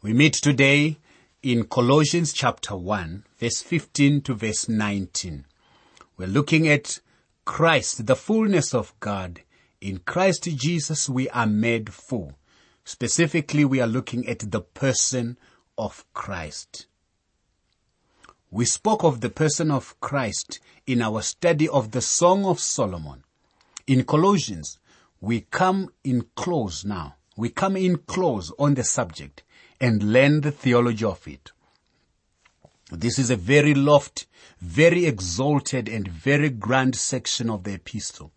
We meet today in Colossians chapter 1, verse 15 to verse 19. We're looking at Christ, the fullness of God. In Christ Jesus, we are made full. Specifically, we are looking at the person of Christ. We spoke of the person of Christ in our study of the Song of Solomon. In Colossians, we come in close now. We come in close on the subject and learn the theology of it. This is a very lofty, very exalted and very grand section of the epistle.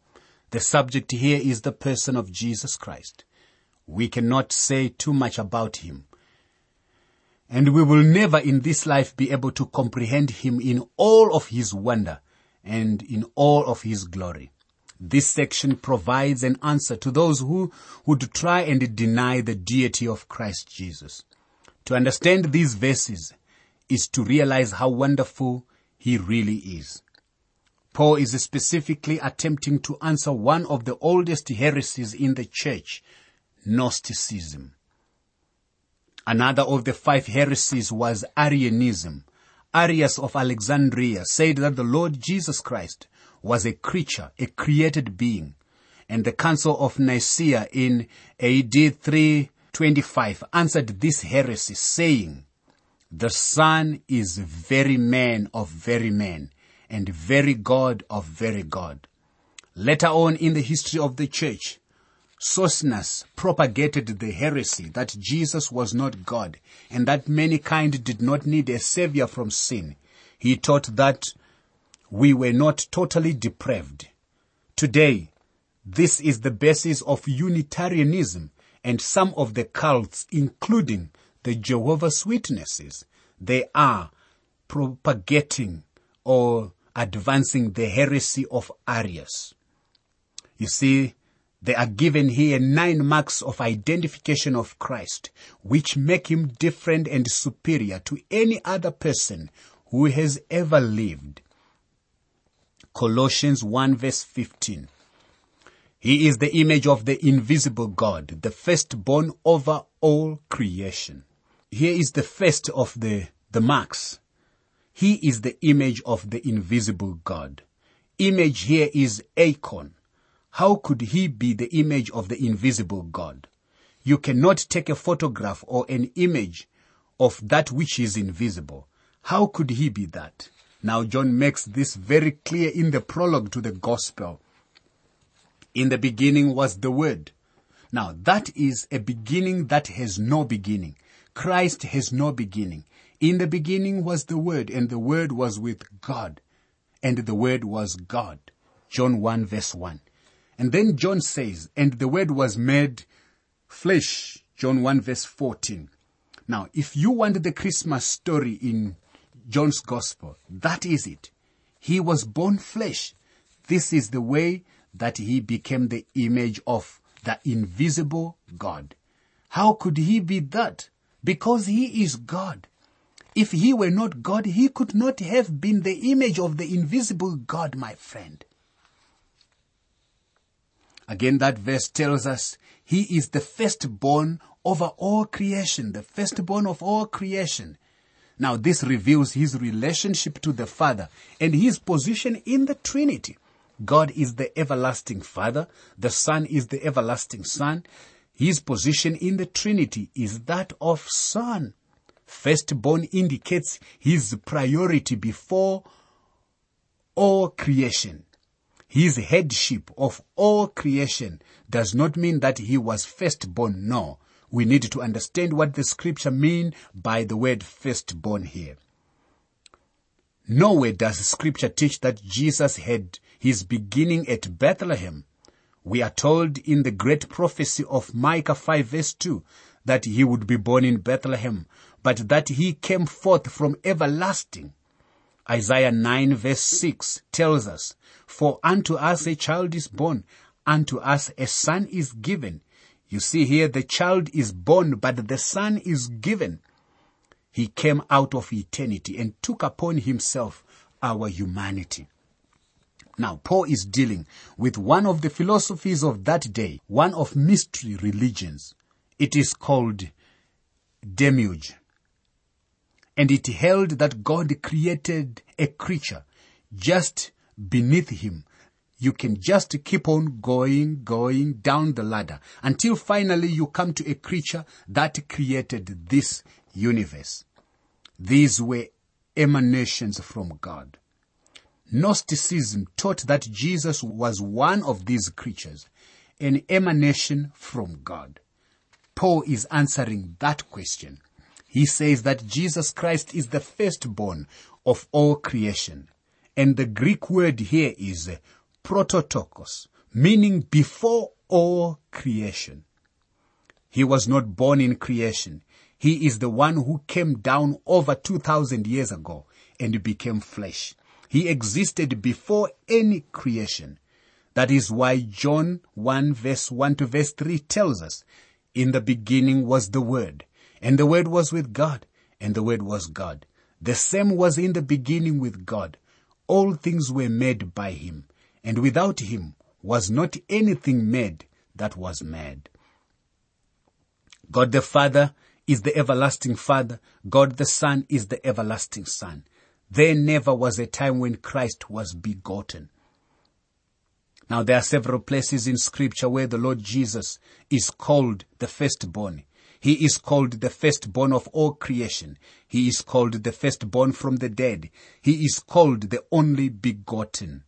The subject here is the person of Jesus Christ. We cannot say too much about him. And we will never in this life be able to comprehend him in all of his wonder and in all of his glory. This section provides an answer to those who would try and deny the deity of Christ Jesus. To understand these verses is to realize how wonderful he really is. Paul is specifically attempting to answer one of the oldest heresies in the church, Gnosticism. Another of the five heresies was Arianism. Arius of Alexandria said that the Lord Jesus Christ was a creature, a created being. And the Council of Nicaea in AD 325 answered this heresy saying, the Son is very man of very man and very God of very God. Later on in the history of the church, Socinus propagated the heresy that Jesus was not God and that mankind did not need a savior from sin. He taught that we were not totally depraved. Today, this is the basis of Unitarianism and some of the cults, including the Jehovah's Witnesses. They are propagating or advancing the heresy of Arius. You see, they are given here nine marks of identification of Christ, which make him different and superior to any other person who has ever lived. Colossians 1 verse 15. He is the image of the invisible God, the firstborn over all creation. Here is the first of the, the marks. He is the image of the invisible God. Image here is icon. How could he be the image of the invisible God? You cannot take a photograph or an image of that which is invisible. How could he be that? Now John makes this very clear in the prologue to the gospel. In the beginning was the word. Now that is a beginning that has no beginning. Christ has no beginning. In the beginning was the word and the word was with God and the word was God. John 1 verse 1. And then John says, and the word was made flesh. John 1 verse 14. Now, if you want the Christmas story in John's gospel, that is it. He was born flesh. This is the way that he became the image of the invisible God. How could he be that? Because he is God. If he were not God, he could not have been the image of the invisible God, my friend. Again, that verse tells us he is the firstborn over all creation, the firstborn of all creation. Now, this reveals his relationship to the Father and his position in the Trinity. God is the everlasting Father. The Son is the everlasting Son. His position in the Trinity is that of Son. Firstborn indicates his priority before all creation. His headship of all creation does not mean that he was firstborn. No. We need to understand what the scripture mean by the word firstborn here. Nowhere does scripture teach that Jesus had his beginning at Bethlehem. We are told in the great prophecy of Micah 5 verse 2 that he would be born in Bethlehem, but that he came forth from everlasting. Isaiah 9 verse 6 tells us, For unto us a child is born, unto us a son is given. You see here the child is born, but the son is given. He came out of eternity and took upon himself our humanity. Now, Paul is dealing with one of the philosophies of that day, one of mystery religions. It is called demiurge. And it held that God created a creature just beneath him. You can just keep on going, going down the ladder until finally you come to a creature that created this universe. These were emanations from God. Gnosticism taught that Jesus was one of these creatures, an emanation from God. Paul is answering that question. He says that Jesus Christ is the firstborn of all creation. And the Greek word here is prototokos, meaning before all creation. He was not born in creation. He is the one who came down over 2000 years ago and became flesh. He existed before any creation. That is why John 1 verse 1 to verse 3 tells us, in the beginning was the Word, and the Word was with God, and the Word was God. The same was in the beginning with God. All things were made by Him, and without Him was not anything made that was made. God the Father is the everlasting Father. God the Son is the everlasting Son. There never was a time when Christ was begotten. Now there are several places in scripture where the Lord Jesus is called the firstborn. He is called the firstborn of all creation. He is called the firstborn from the dead. He is called the only begotten.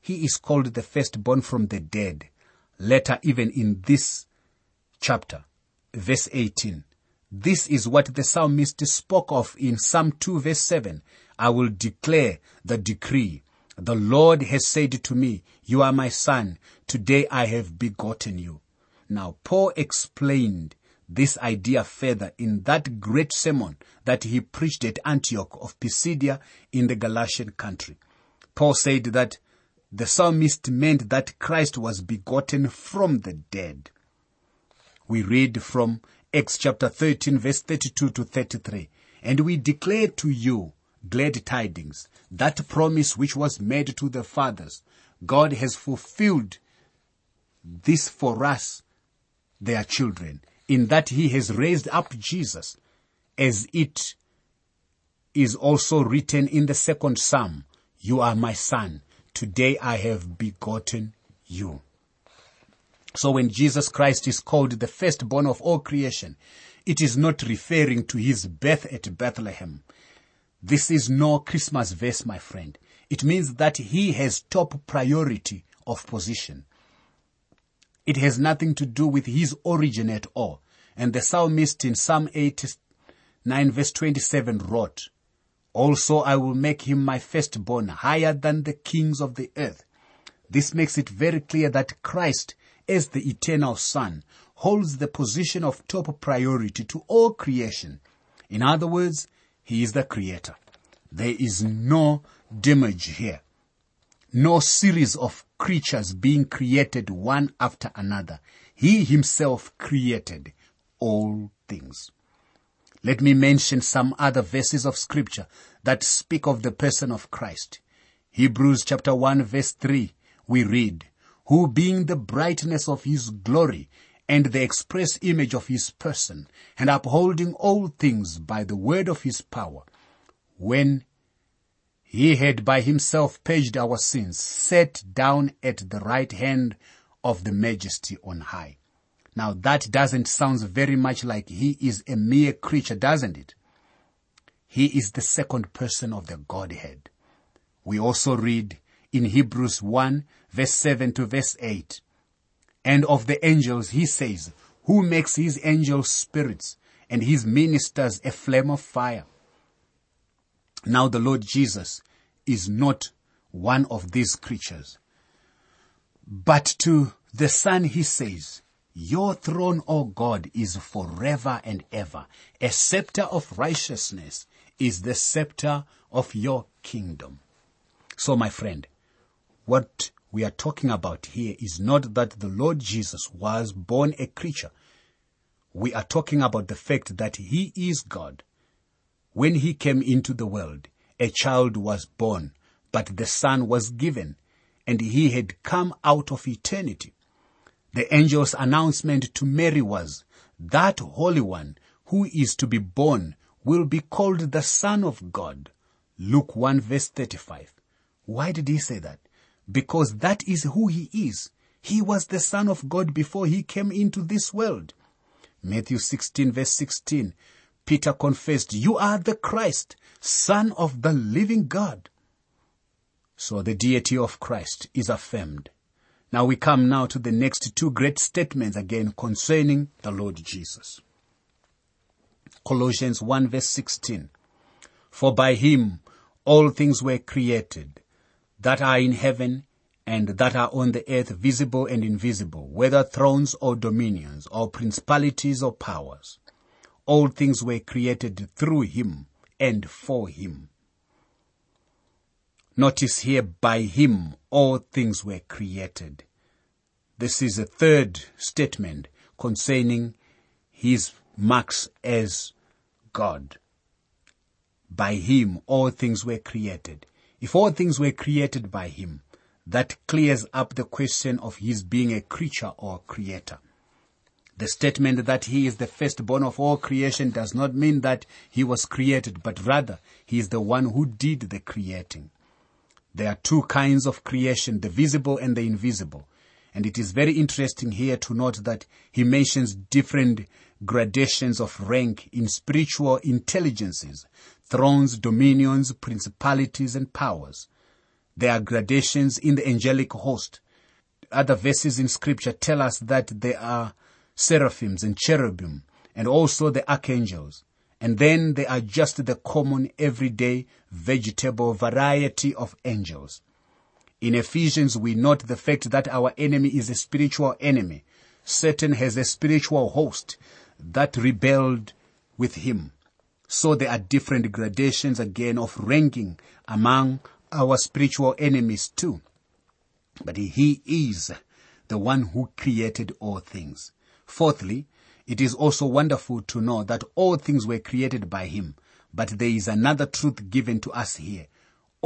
He is called the firstborn from the dead. Later, even in this chapter, verse 18, this is what the psalmist spoke of in Psalm 2 verse 7. I will declare the decree. The Lord has said to me, you are my son. Today I have begotten you. Now Paul explained this idea further in that great sermon that he preached at Antioch of Pisidia in the Galatian country. Paul said that the psalmist meant that Christ was begotten from the dead. We read from Acts chapter 13 verse 32 to 33. And we declare to you glad tidings, that promise which was made to the fathers. God has fulfilled this for us, their children, in that he has raised up Jesus as it is also written in the second psalm. You are my son. Today I have begotten you. So when Jesus Christ is called the firstborn of all creation, it is not referring to his birth at Bethlehem. This is no Christmas verse, my friend. It means that he has top priority of position. It has nothing to do with his origin at all. And the psalmist in Psalm 89 verse 27 wrote, Also I will make him my firstborn higher than the kings of the earth. This makes it very clear that Christ as the eternal Son, holds the position of top priority to all creation. In other words, He is the Creator. There is no demiurge here. No series of creatures being created one after another. He Himself created all things. Let me mention some other verses of scripture that speak of the person of Christ. Hebrews chapter 1 verse 3, we read, who being the brightness of his glory and the express image of his person, and upholding all things by the word of his power, when he had by himself purged our sins, sat down at the right hand of the majesty on high. Now that doesn't sound very much like he is a mere creature, doesn't it? He is the second person of the Godhead. We also read in Hebrews 1 verse 7 to verse 8. And of the angels he says, who makes his angels spirits and his ministers a flame of fire. Now the Lord Jesus is not one of these creatures. But to the Son he says, your throne, O God, is forever and ever. A scepter of righteousness is the scepter of your kingdom. So my friend, what we are talking about here is not that the Lord Jesus was born a creature. We are talking about the fact that he is God. When he came into the world, a child was born, but the son was given, and he had come out of eternity. The angel's announcement to Mary was, that Holy One who is to be born will be called the Son of God. Luke 1 verse 35. Why did he say that? Because that is who he is. He was the Son of God before he came into this world. Matthew 16 verse 16. Peter confessed, You are the Christ, Son of the living God. So the deity of Christ is affirmed. Now we come now to the next two great statements again concerning the Lord Jesus. Colossians 1 verse 16. For by him all things were created that are in heaven and that are on the earth, visible and invisible, whether thrones or dominions or principalities or powers. All things were created through him and for him. Notice here, by him all things were created. This is a third statement concerning his marks as God. By him all things were created. If all things were created by him, that clears up the question of his being a creature or a creator. The statement that he is the firstborn of all creation does not mean that he was created, but rather he is the one who did the creating. There are two kinds of creation, the visible and the invisible. And it is very interesting here to note that he mentions different gradations of rank in spiritual intelligences, thrones, dominions, principalities, and powers. There are gradations in the angelic host. Other verses in scripture tell us that there are seraphims and cherubim and also the archangels. And then there are just the common everyday vegetable variety of angels. In Ephesians, we note the fact that our enemy is a spiritual enemy. Satan has a spiritual host that rebelled with him. So there are different gradations again of ranking among our spiritual enemies too. But he is the one who created all things. Fourthly, it is also wonderful to know that all things were created by him. But there is another truth given to us here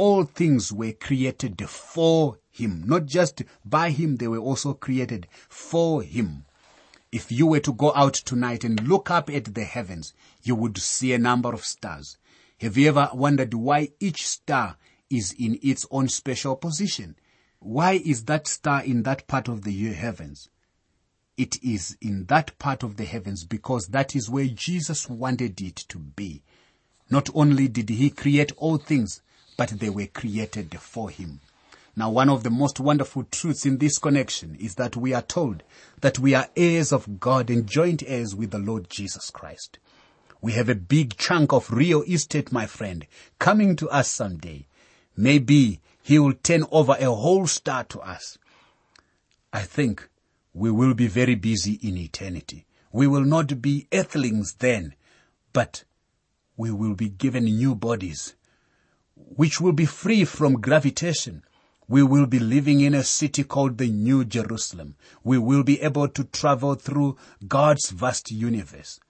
all things were created for him. Not just by him, they were also created for him. If you were to go out tonight and look up at the heavens, you would see a number of stars. Have you ever wondered why each star is in its own special position? Why is that star in that part of the heavens? It is in that part of the heavens because that is where Jesus wanted it to be. Not only did he create all things, but they were created for him. Now, one of the most wonderful truths in this connection is that we are told that we are heirs of God and joint heirs with the Lord Jesus Christ. We have a big chunk of real estate, my friend, coming to us someday. Maybe he will turn over a whole star to us. I think we will be very busy in eternity. We will not be earthlings then, but we will be given new bodies which will be free from gravitation. We will be living in a city called the New Jerusalem. We will be able to travel through God's vast universe.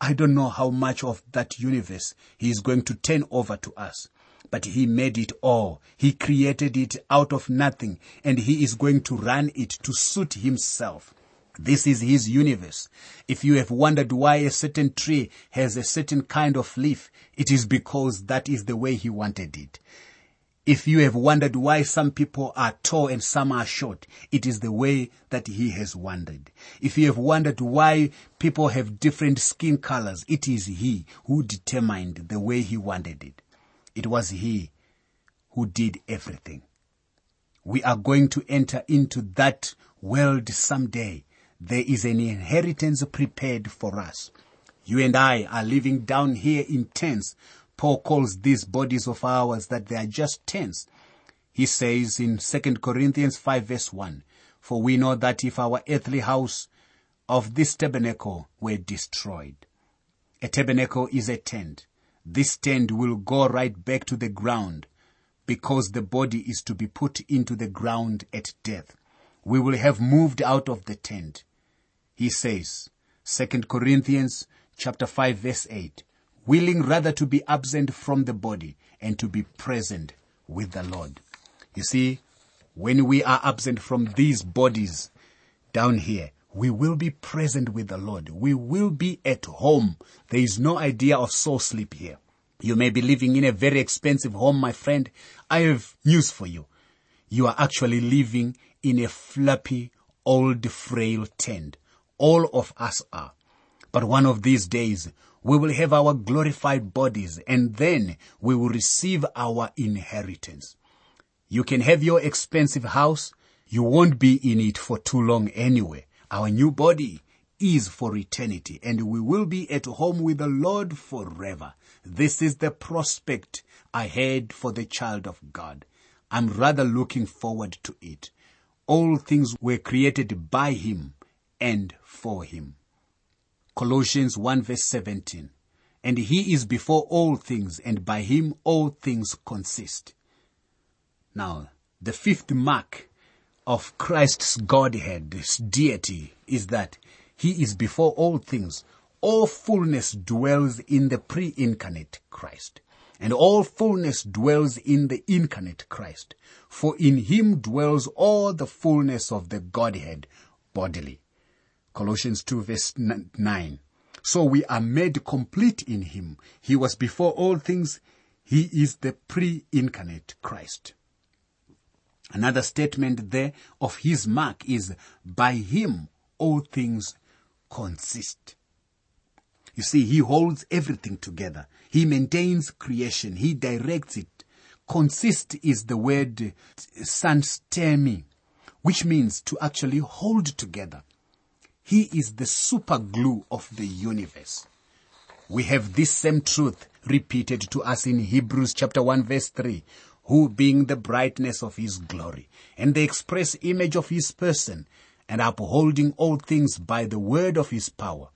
I don't know how much of that universe He is going to turn over to us. But He made it all. He created it out of nothing and He is going to run it to suit Himself. This is his universe. If you have wondered why a certain tree has a certain kind of leaf, it is because that is the way he wanted it. If you have wondered why some people are tall and some are short, it is the way that he has wondered. If you have wondered why people have different skin colors, it is he who determined the way he wanted it. It was he who did everything. We are going to enter into that world someday there is an inheritance prepared for us. You and I are living down here in tents. Paul calls these bodies of ours that they are just tents. He says in 2 Corinthians 5 verse 1, For we know that if our earthly house of this tabernacle were destroyed, a tabernacle is a tent. This tent will go right back to the ground because the body is to be put into the ground at death. We will have moved out of the tent he says, 2 Corinthians chapter 5 verse 8, willing rather to be absent from the body and to be present with the Lord. You see, when we are absent from these bodies down here, we will be present with the Lord. We will be at home. There is no idea of soul sleep here. You may be living in a very expensive home, my friend. I have news for you. You are actually living in a flappy, old, frail tent. All of us are. But one of these days, we will have our glorified bodies and then we will receive our inheritance. You can have your expensive house. You won't be in it for too long anyway. Our new body is for eternity and we will be at home with the Lord forever. This is the prospect ahead for the child of God. I'm rather looking forward to it. All things were created by Him and for Him. Colossians 1 verse 17. And He is before all things and by Him all things consist. Now, the fifth mark of Christ's Godhead, this deity, is that He is before all things. All fullness dwells in the pre-incarnate Christ. And all fullness dwells in the incarnate Christ. For in him dwells all the fullness of the Godhead bodily. Colossians 2 verse 9. So we are made complete in him. He was before all things. He is the pre-incarnate Christ. Another statement there of his mark is by him all things consist. You see, he holds everything together. He maintains creation. He directs it. Consist is the word sunistemi, which means to actually hold together. He is the super glue of the universe. We have this same truth repeated to us in Hebrews chapter 1 verse 3, who being the brightness of his glory and the express image of his person and upholding all things by the word of his power,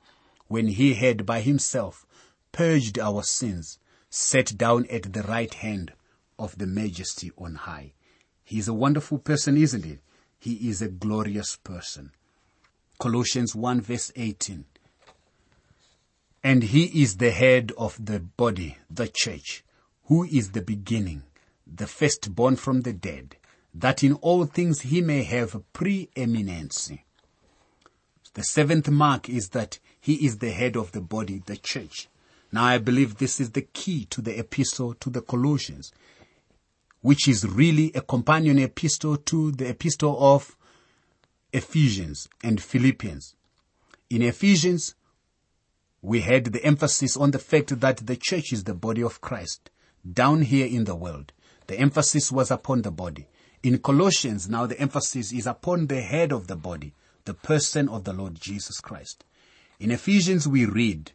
when he had by himself purged our sins, sat down at the right hand of the majesty on high. He is a wonderful person, isn't he? He is a glorious person. Colossians 1 verse 18. And he is the head of the body, the church, who is the beginning, the firstborn from the dead, that in all things he may have preeminency. The seventh mark is that he is the head of the body, the church. Now I believe this is the key to the epistle to the Colossians, which is really a companion epistle to the epistle of Ephesians and Philippians. In Ephesians, we had the emphasis on the fact that the church is the body of Christ. Down here in the world, the emphasis was upon the body. In Colossians, now the emphasis is upon the head of the body, the person of the Lord Jesus Christ. In Ephesians, we read,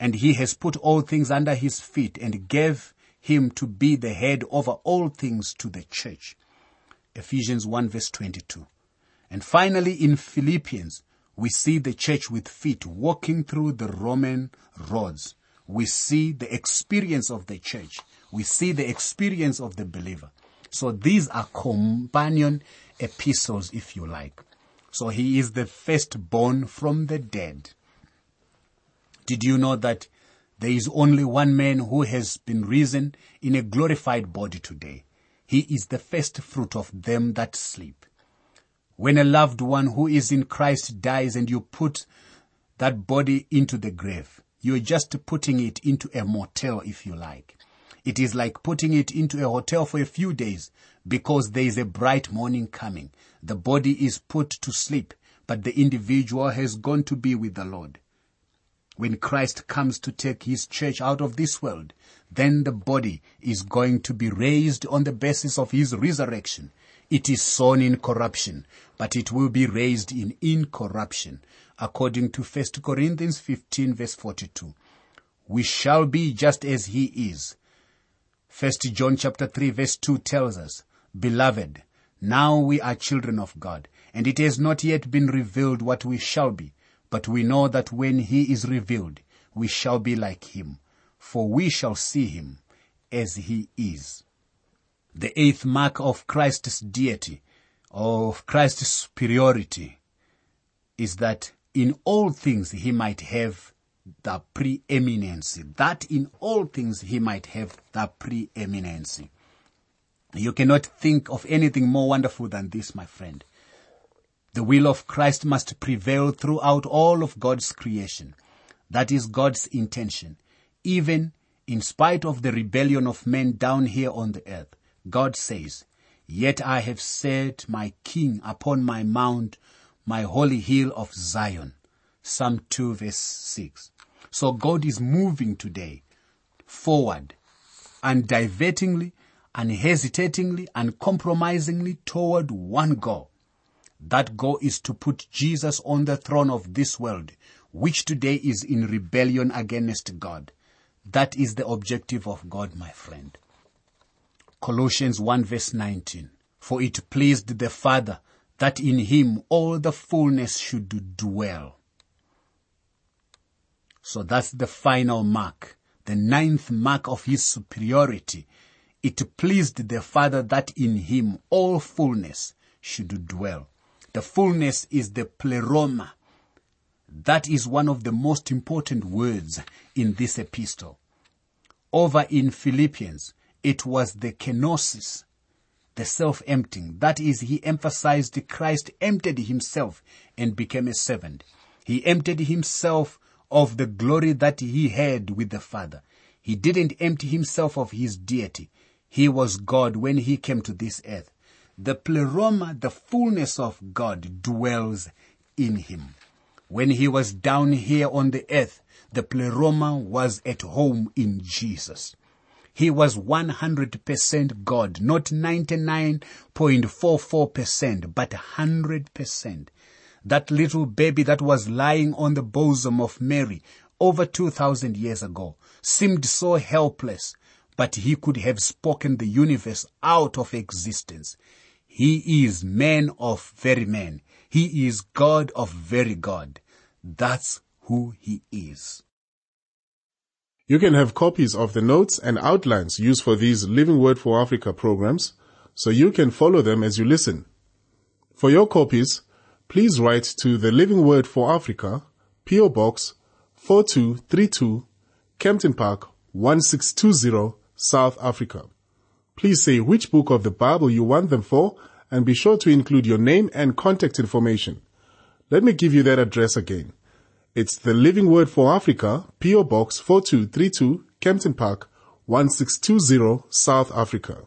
and he has put all things under his feet and gave him to be the head over all things to the church. Ephesians 1 verse 22. And finally in Philippians, we see the church with feet walking through the Roman roads. We see the experience of the church. We see the experience of the believer. So these are companion epistles, if you like. So he is the firstborn from the dead. Did you know that there is only one man who has been risen in a glorified body today? He is the first fruit of them that sleep. When a loved one who is in Christ dies and you put that body into the grave, you're just putting it into a motel if you like. It is like putting it into a hotel for a few days because there is a bright morning coming. The body is put to sleep, but the individual has gone to be with the Lord. When Christ comes to take his church out of this world, then the body is going to be raised on the basis of his resurrection. It is sown in corruption, but it will be raised in incorruption, according to 1 Corinthians 15 verse 42. We shall be just as he is. 1 John chapter 3 verse 2 tells us, Beloved, now we are children of God, and it has not yet been revealed what we shall be, but we know that when he is revealed, we shall be like him, for we shall see him as he is. The eighth mark of Christ's deity of Christ's superiority is that in all things he might have the preeminency. That in all things he might have the preeminency. You cannot think of anything more wonderful than this, my friend. The will of Christ must prevail throughout all of God's creation. That is God's intention. Even in spite of the rebellion of men down here on the earth, God says, Yet I have set my king upon my mount, my holy hill of Zion. Psalm 2 verse 6. So God is moving today forward, undivertingly, unhesitatingly, uncompromisingly toward one goal. That goal is to put Jesus on the throne of this world, which today is in rebellion against God. That is the objective of God, my friend. Colossians 1 verse 19. For it pleased the Father that in him all the fullness should dwell. So that's the final mark, the ninth mark of his superiority. It pleased the Father that in him all fullness should dwell. The fullness is the pleroma. That is one of the most important words in this epistle. Over in Philippians, it was the kenosis, the self-emptying. That is, he emphasized Christ emptied himself and became a servant. He emptied himself of the glory that he had with the Father. He didn't empty himself of his deity. He was God when he came to this earth. The pleroma, the fullness of God dwells in him. When he was down here on the earth, the pleroma was at home in Jesus. He was 100% God, not 99.44%, but 100%. That little baby that was lying on the bosom of Mary over 2000 years ago seemed so helpless, but he could have spoken the universe out of existence. He is man of very man. He is God of very God. That's who he is. You can have copies of the notes and outlines used for these Living Word for Africa programs so you can follow them as you listen. For your copies, please write to the Living Word for Africa, PO Box 4232, Kempton Park 1620, South Africa. Please say which book of the Bible you want them for and be sure to include your name and contact information. Let me give you that address again. It's the Living Word for Africa, PO Box 4232, Kempton Park 1620, South Africa.